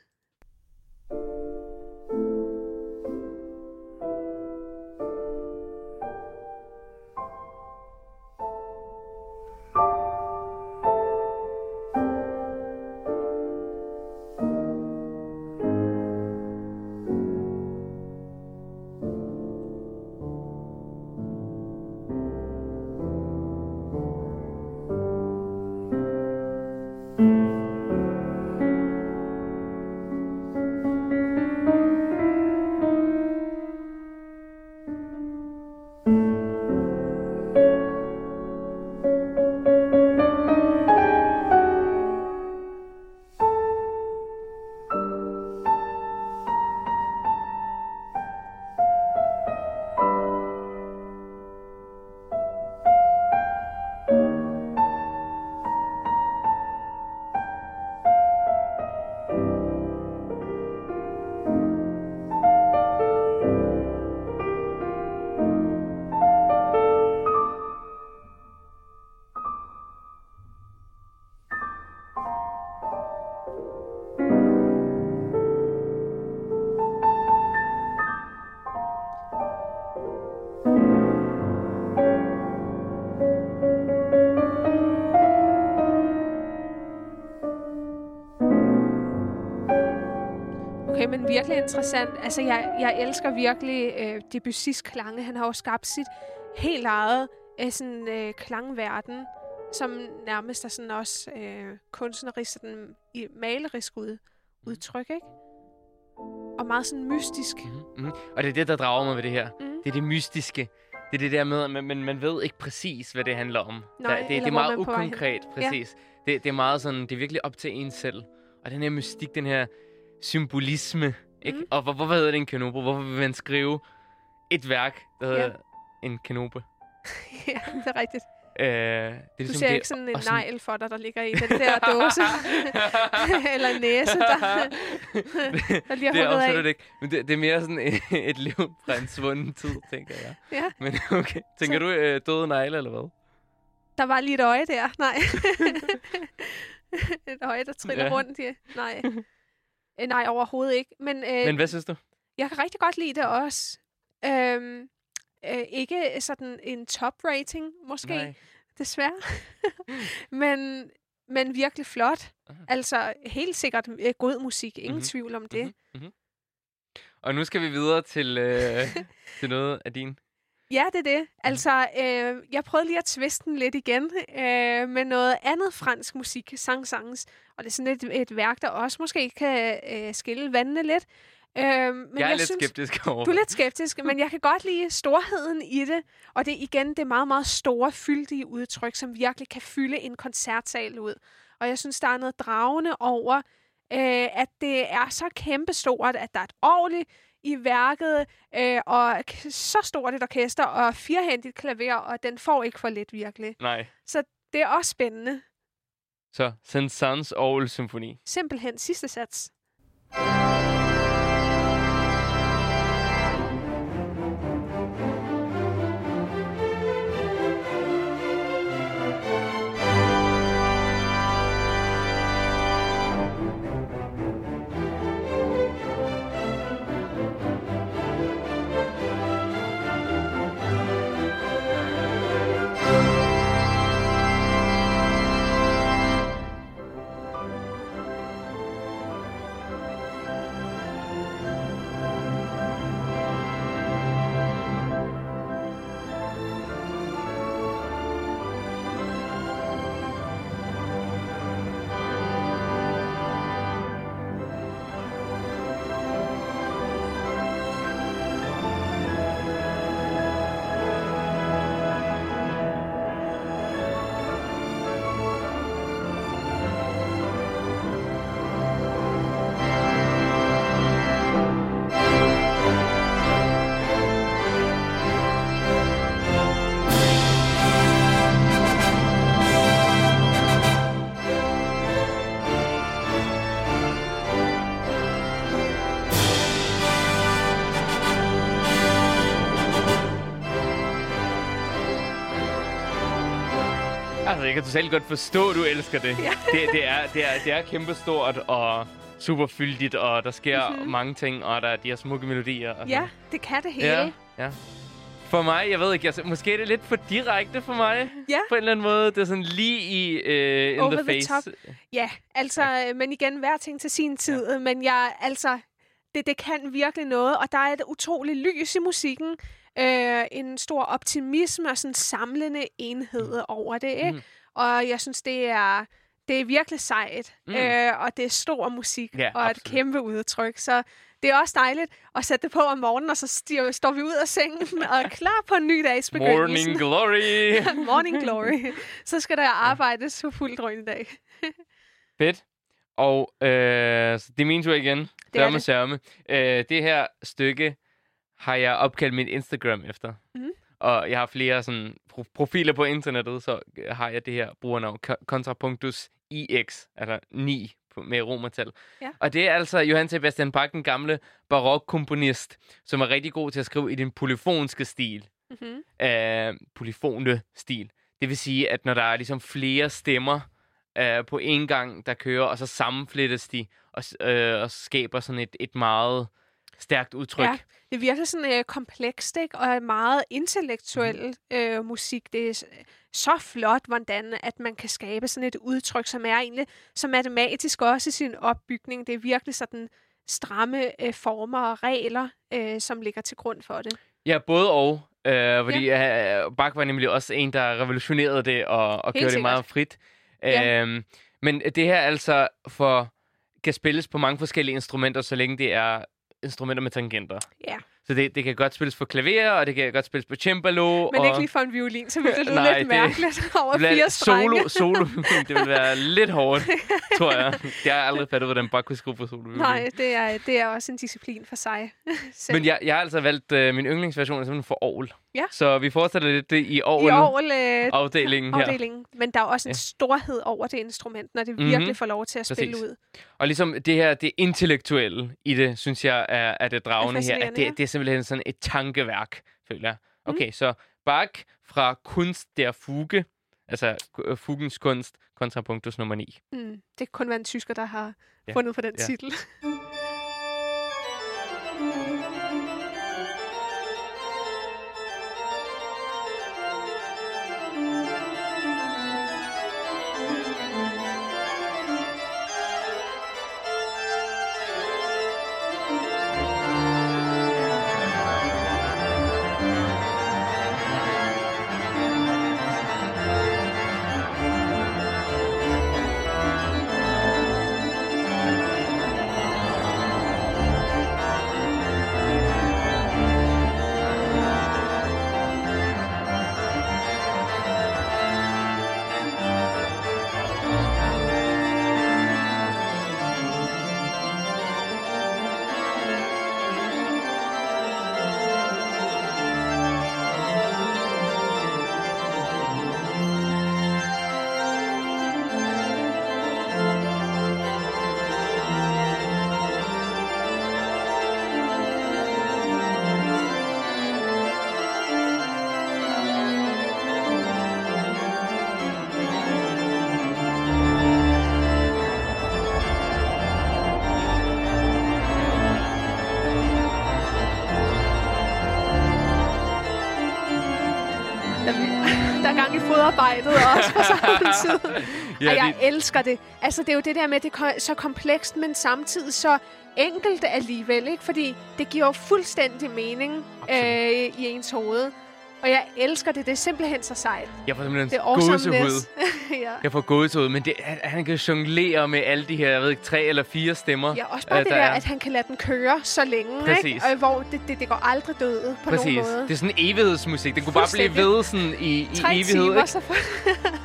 Øh, men virkelig interessant. Altså, jeg, jeg elsker virkelig øh, Debussy's klange. Han har jo skabt sit helt eget øh, sådan, øh, klangverden, som nærmest er sådan også øh, kunstnerisk, sådan i malerisk ud, udtryk, ikke? Og meget sådan mystisk. Mm, mm. Og det er det, der drager mig ved det her. Mm. Det er det mystiske. Det er det der med, at man, man, man ved ikke præcis, hvad det handler om. Nej, der, det, det er meget ukonkret, præcis. Det, det er meget sådan, det er virkelig op til en selv. Og den her mystik, den her symbolisme, ikke? Mm. Og hvor, hvorfor hedder det en kanobe? Hvorfor vil man skrive et værk, der hedder Ja. en kanope? ja, det er rigtigt. Øh, det er Du ligesom ser det, ikke sådan en sådan- negl for dig, der ligger i den der dåse. Eller en næse, der, der lige har det er af. ikke. Men det, det er mere sådan et, et liv fra en svunden tid, tænker jeg. Ja. Men okay. Tænker Så- du øh, døde negle, eller hvad? Der var lige et øje der. Nej. et øje, der triller ja. rundt. Ja. Nej. Øh, Nej, overhovedet ikke. Men, øh, Men hvad synes du? jeg kan rigtig godt lide det også. Øhm, øh, ikke sådan en top-rating, måske, Nej. desværre. men, men virkelig flot. Ah. Altså, helt sikkert øh, god musik. Ingen Mhm. tvivl om det. Mhm, mhm. Og nu skal vi videre til, øh, til noget af din. Ja, det er det. Altså, øh, jeg prøvede lige at twiste den lidt igen øh, med noget andet fransk musik, sang-sangs. Og det er sådan et, et værk, der også måske kan øh, skille vandene lidt. Øh, men jeg er lidt synes, skeptisk over. Du er lidt skeptisk, men jeg kan godt lide storheden i det. Og det er igen det meget, meget store, fyldige udtryk, som virkelig kan fylde en koncertsal ud. Og jeg synes, der er noget dragende over, øh, at det er så kæmpestort, at der er et orgel i værket, øh, og så stort et orkester, og firehændigt klaver, og den får ikke for lidt virkelig. Nej. Så det er også spændende. Så, Saint-Saëns Aarhus Symfoni. Simpelthen sidste sats. Altså, jeg kan totalt godt forstå, at du elsker det. Ja. det, det, er, det, er, det er kæmpestort og super fyldigt, og der sker Mhm. mm-hmm. mange ting, og der er de her smukke melodier. Og Ja, sådan. det kan det hele. ja, ja. For mig, jeg ved ikke, altså, måske er det lidt for direkte for mig. Ja. På en eller anden måde. Det er sådan lige i uh, in Over the the face. top. Ja, altså, øh, men igen, hver ting til sin tid. Ja. Men jeg, altså, det, det kan virkelig noget, og der er et utroligt lys i musikken. Øh, en stor optimisme og sådan samlende enhed mm. over det, ikke? Mm. Og jeg synes, det er, det er virkelig sejt. Mm. Øh, og det er stor musik, Ja, og et absolut. kæmpe udtryk. Så det er også dejligt at sætte det på om morgenen, og så stiger, står vi ud af sengen og er klar på en ny dags begyndelse. Morning glory. Morning glory. Så skal der arbejdes for fuldt drøn i dag. Fedt. Og øh, så det er min tur igen. er Sørme, det. sørme. Øh, det her stykke har jeg opkaldt mit Instagram efter. Mhm. Og jeg har flere sådan, pro- profiler på internettet, så øh, har jeg det her brugernavn, Ko- Contrapunctus IX, altså 9 på- med romertal. Ja. Og det er altså Johann Sebastian Bach, den gamle barokkomponist, som er rigtig god til at skrive i den polyfonske stil. Mm-hmm. øh, polyfone stil. Det vil sige, at når der er ligesom flere stemmer øh, på en gang, der kører, og så sammenflettes de og, øh, og skaber sådan et, et meget stærkt udtryk. Ja, det er virkelig sådan øh, komplekst, ikke? Og er meget intellektuel Mhm. øh, musik. Det er så flot, hvordan at man kan skabe sådan et udtryk, som er egentlig så matematisk også i sin opbygning. Det er virkelig sådan stramme øh, former og regler, øh, som ligger til grund for det. Ja, både og. Øh, fordi ja. øh, Bach var nemlig også en, der revolutionerede det og, og Helt gjorde det meget frit. Ja. Øhm, men det her altså for kan spilles på mange forskellige instrumenter, så længe det er instrumenter med tangenter. Ja. Så det, det kan godt spilles på klaver, og det kan godt spilles på cembalo. Men og ikke lige for en violin, så ville det lyde Nej, lidt det- mærkeligt over fire strenge. solo, solo. det vil være lidt hårdt, tror jeg. Det har jeg aldrig fattet, hvordan Bach kunne skrive på solo. Nej, det er, det er også en disciplin for sig. Men jeg, jeg har altså valgt øh, min yndlingsversion er simpelthen for Aarhus. Ja. Så vi fortsætter lidt det i I Aarhus Aarhus, øh, afdelingen her. afdelingen. Men der er også en Ja. storhed over det instrument, når det virkelig Mhm. får lov til at spille Præcis. ud. Og ligesom det her, det intellektuelle i det, synes jeg er, er det dragende her. At det, det er simpelthen sådan et tankeværk, føler jeg. Okay, så Bach fra Kunst der Fuge, altså øh, Fugens kunst, kontrapunktus nummer 9. Mm. Det kan kun være en tysker, der har Ja. fundet på den Ja. titel. også på samme tid. Ja, og jeg det, elsker det. Altså, det er jo det der med, at det er så komplekst, men samtidig så enkelt alligevel, ikke? Fordi det giver jo fuldstændig mening øh, i ens hoved. Og jeg elsker det. Det er simpelthen så sejt. jeg får simpelthen Det er gåsehud. ja. Jeg får gåsehud, men det, han, han kan jonglere med alle de her, jeg ved ikke, tre eller fire stemmer. ja, også bare øh, det der der, er. at han kan lade den køre så længe, Præcis. ikke? Og hvor det, det, det går aldrig død på Præcis. nogen måde. Det er sådan evighedsmusik. Den kunne bare blive ved sådan i, i evighed. timer, Ikke? så for...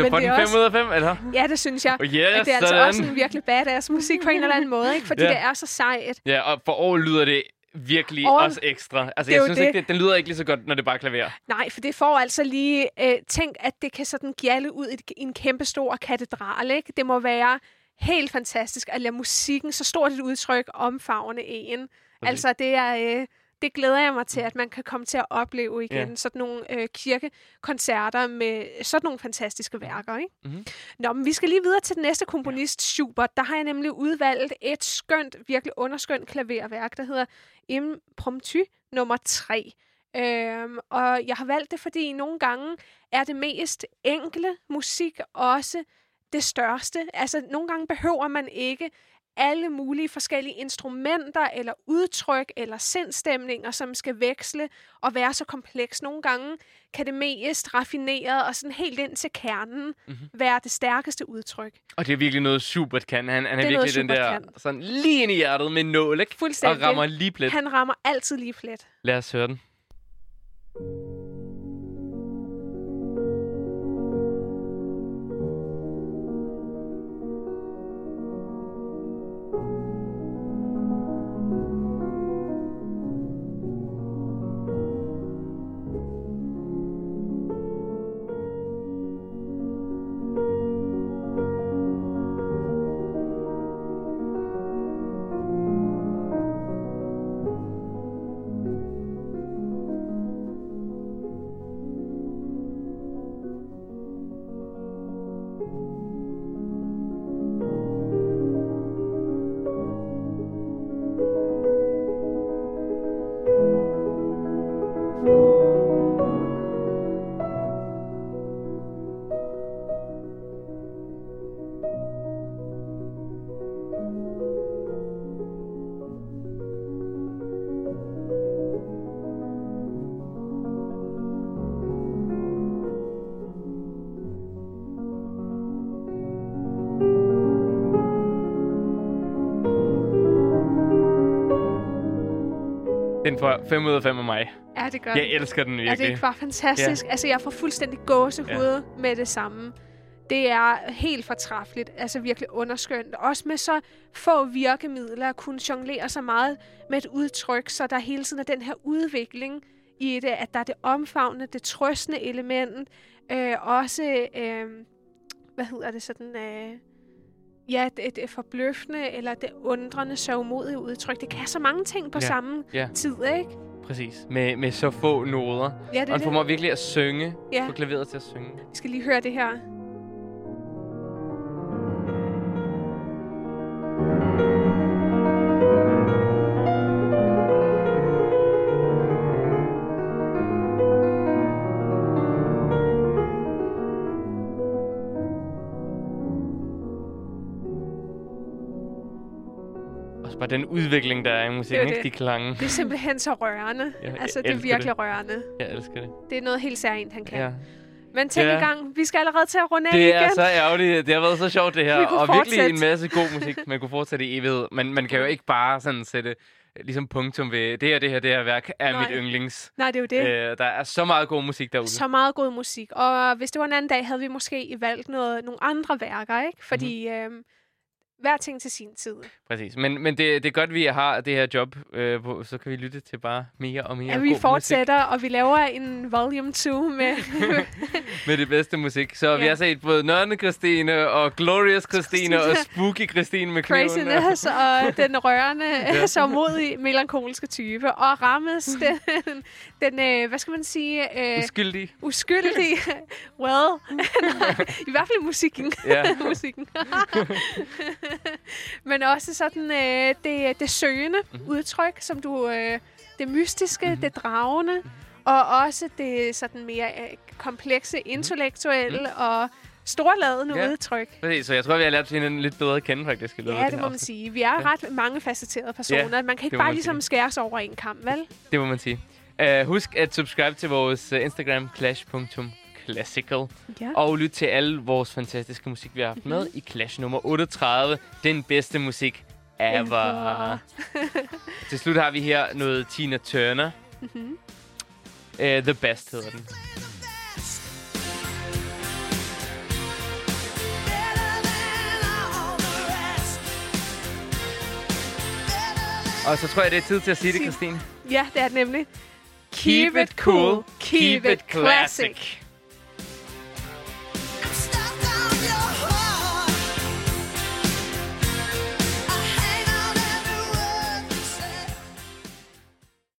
Så Men får den er 5 også- ud af 5, eller? Ja, det synes jeg. Oh, yes, det er altså sådan. også en virkelig badass musik på en eller anden måde, ikke? Fordi Ja. det er så sejt. Ja, og for år lyder det virkelig År- også ekstra. Altså, Det jeg synes det. ikke, det, den lyder ikke lige så godt, når det bare er klaver. Nej, for det får altså lige... Øh, tænk, at det kan sådan gjalle ud i, en kæmpe stor katedral, ikke? Det må være helt fantastisk at lade musikken, så stort et udtryk, omfavne en. Altså, det er... Øh, det glæder jeg mig til, at man kan komme til at opleve igen. Ja. Sådan nogle øh, kirkekoncerter med sådan nogle fantastiske værker. Ikke? Mhm. Nå, men vi skal lige videre til den næste komponist, Schubert. Der har jeg nemlig udvalgt et skønt, virkelig underskønt klaverværk, der hedder Impromptu nummer 3. Øhm, og jeg har valgt det, fordi nogle gange er det mest enkle musik også det største. Altså, nogle gange behøver man ikke alle mulige forskellige instrumenter eller udtryk eller sindstemninger, som skal veksle og være så kompleks. Nogle gange kan det mest raffineret og sådan helt ind til kernen Mhm. mm-hmm. være det stærkeste udtryk. Og det er virkelig noget, Schubert kan. Han, han er, er virkelig den der, kan. sådan lige ind i hjertet med nål, ikke? Og Fuldstændig. rammer lige plet. Han rammer altid lige plet. Lad os høre den. Thank Den får 5 ud af 5 af mig. Ja, det gør Jeg den. elsker den Ja, virkelig. det er ikke bare fantastisk. Ja. Altså, jeg får fuldstændig gåsehud ja. med det samme. Det er helt fortræffeligt. Altså virkelig underskønt. Også med så få virkemidler at kunne jonglere så meget med et udtryk, så der hele tiden er den her udvikling i det, at der er det omfavnende, det trøstende element. Øh, også, øh, hvad hedder det sådan... Øh, Ja, det, det forbløffende, eller det undrende, sørgmodige udtryk. Det kan så mange ting på Ja. samme Ja. tid, ikke? Præcis. Med, med så få noder. Ja, det Og han det. formår virkelig at synge. Ja. Få klaveret til at synge. Vi skal lige høre det her. Og den udvikling, der er i musikken, Det er ikke? det. De klange. Det er simpelthen så rørende. Jeg altså, det er virkelig det. rørende. Jeg elsker det. Det er noget helt særligt, han kan. Ja. Men tænk Ja. i gang, vi skal allerede til at runde af Det igen. er så ærgerligt. Det har været så sjovt, det her. Vi Og virkelig en masse god musik. Man kunne fortsætte i evighed. Men man kan jo ikke bare sådan sætte øh, ligesom punktum ved, det her, det her, det her værk er Nej. mit yndlings. Nej, det er jo det. Øh, der er så meget god musik derude. Så meget god musik. Og hvis det var en anden dag, havde vi måske valgt noget, nogle andre værker, ikke? Fordi Mhm. mm-hmm. øhm, hver ting til sin tid. Præcis. Men, men det, det er godt, vi har det her job, øh, hvor, så kan vi lytte til bare mere og mere Ja, vi fortsætter, og vi laver en volume 2 med... musik med det bedste musik. Så vi Ja. har set både Nørne Christine og Glorious Christine og Spooky Christine med kniven. craziness og den rørende, ja. så modige, melankolske type. Og Rammes, den, den øh, hvad skal man sige, øh, Uskyldig. uskyldige, well, i hvert fald musikken. Ja. musikken. Men også sådan øh, det, det søgende Mhm. mm-hmm. udtryk, som du, øh, det mystiske, mm-hmm. det dragende, og også det sådan mere øh, komplekse, intellektuelle mm-hmm. og storladende Ja. udtryk. Præcis, så jeg tror, vi har lært hinanden lidt bedre at kende, faktisk. Ja, det det må man sige. Vi er Ja. ret mange facetterede personer. Ja, man kan ikke bare ligesom sige. skæres over en kamp, vel? Det må man sige. Uh, husk at subscribe til vores uh, Instagram, clash.classical. Ja. Og lyt til alle vores fantastiske musik, vi har haft med i Clash nummer 38. Den bedste musik ever. Til slut har vi her noget Tina Turner. Mhm. Uh, The Best hedder den. Og så tror jeg, det er tid til at sige det, Christine. Ja, det er det nemlig. Keep it cool, keep it classic.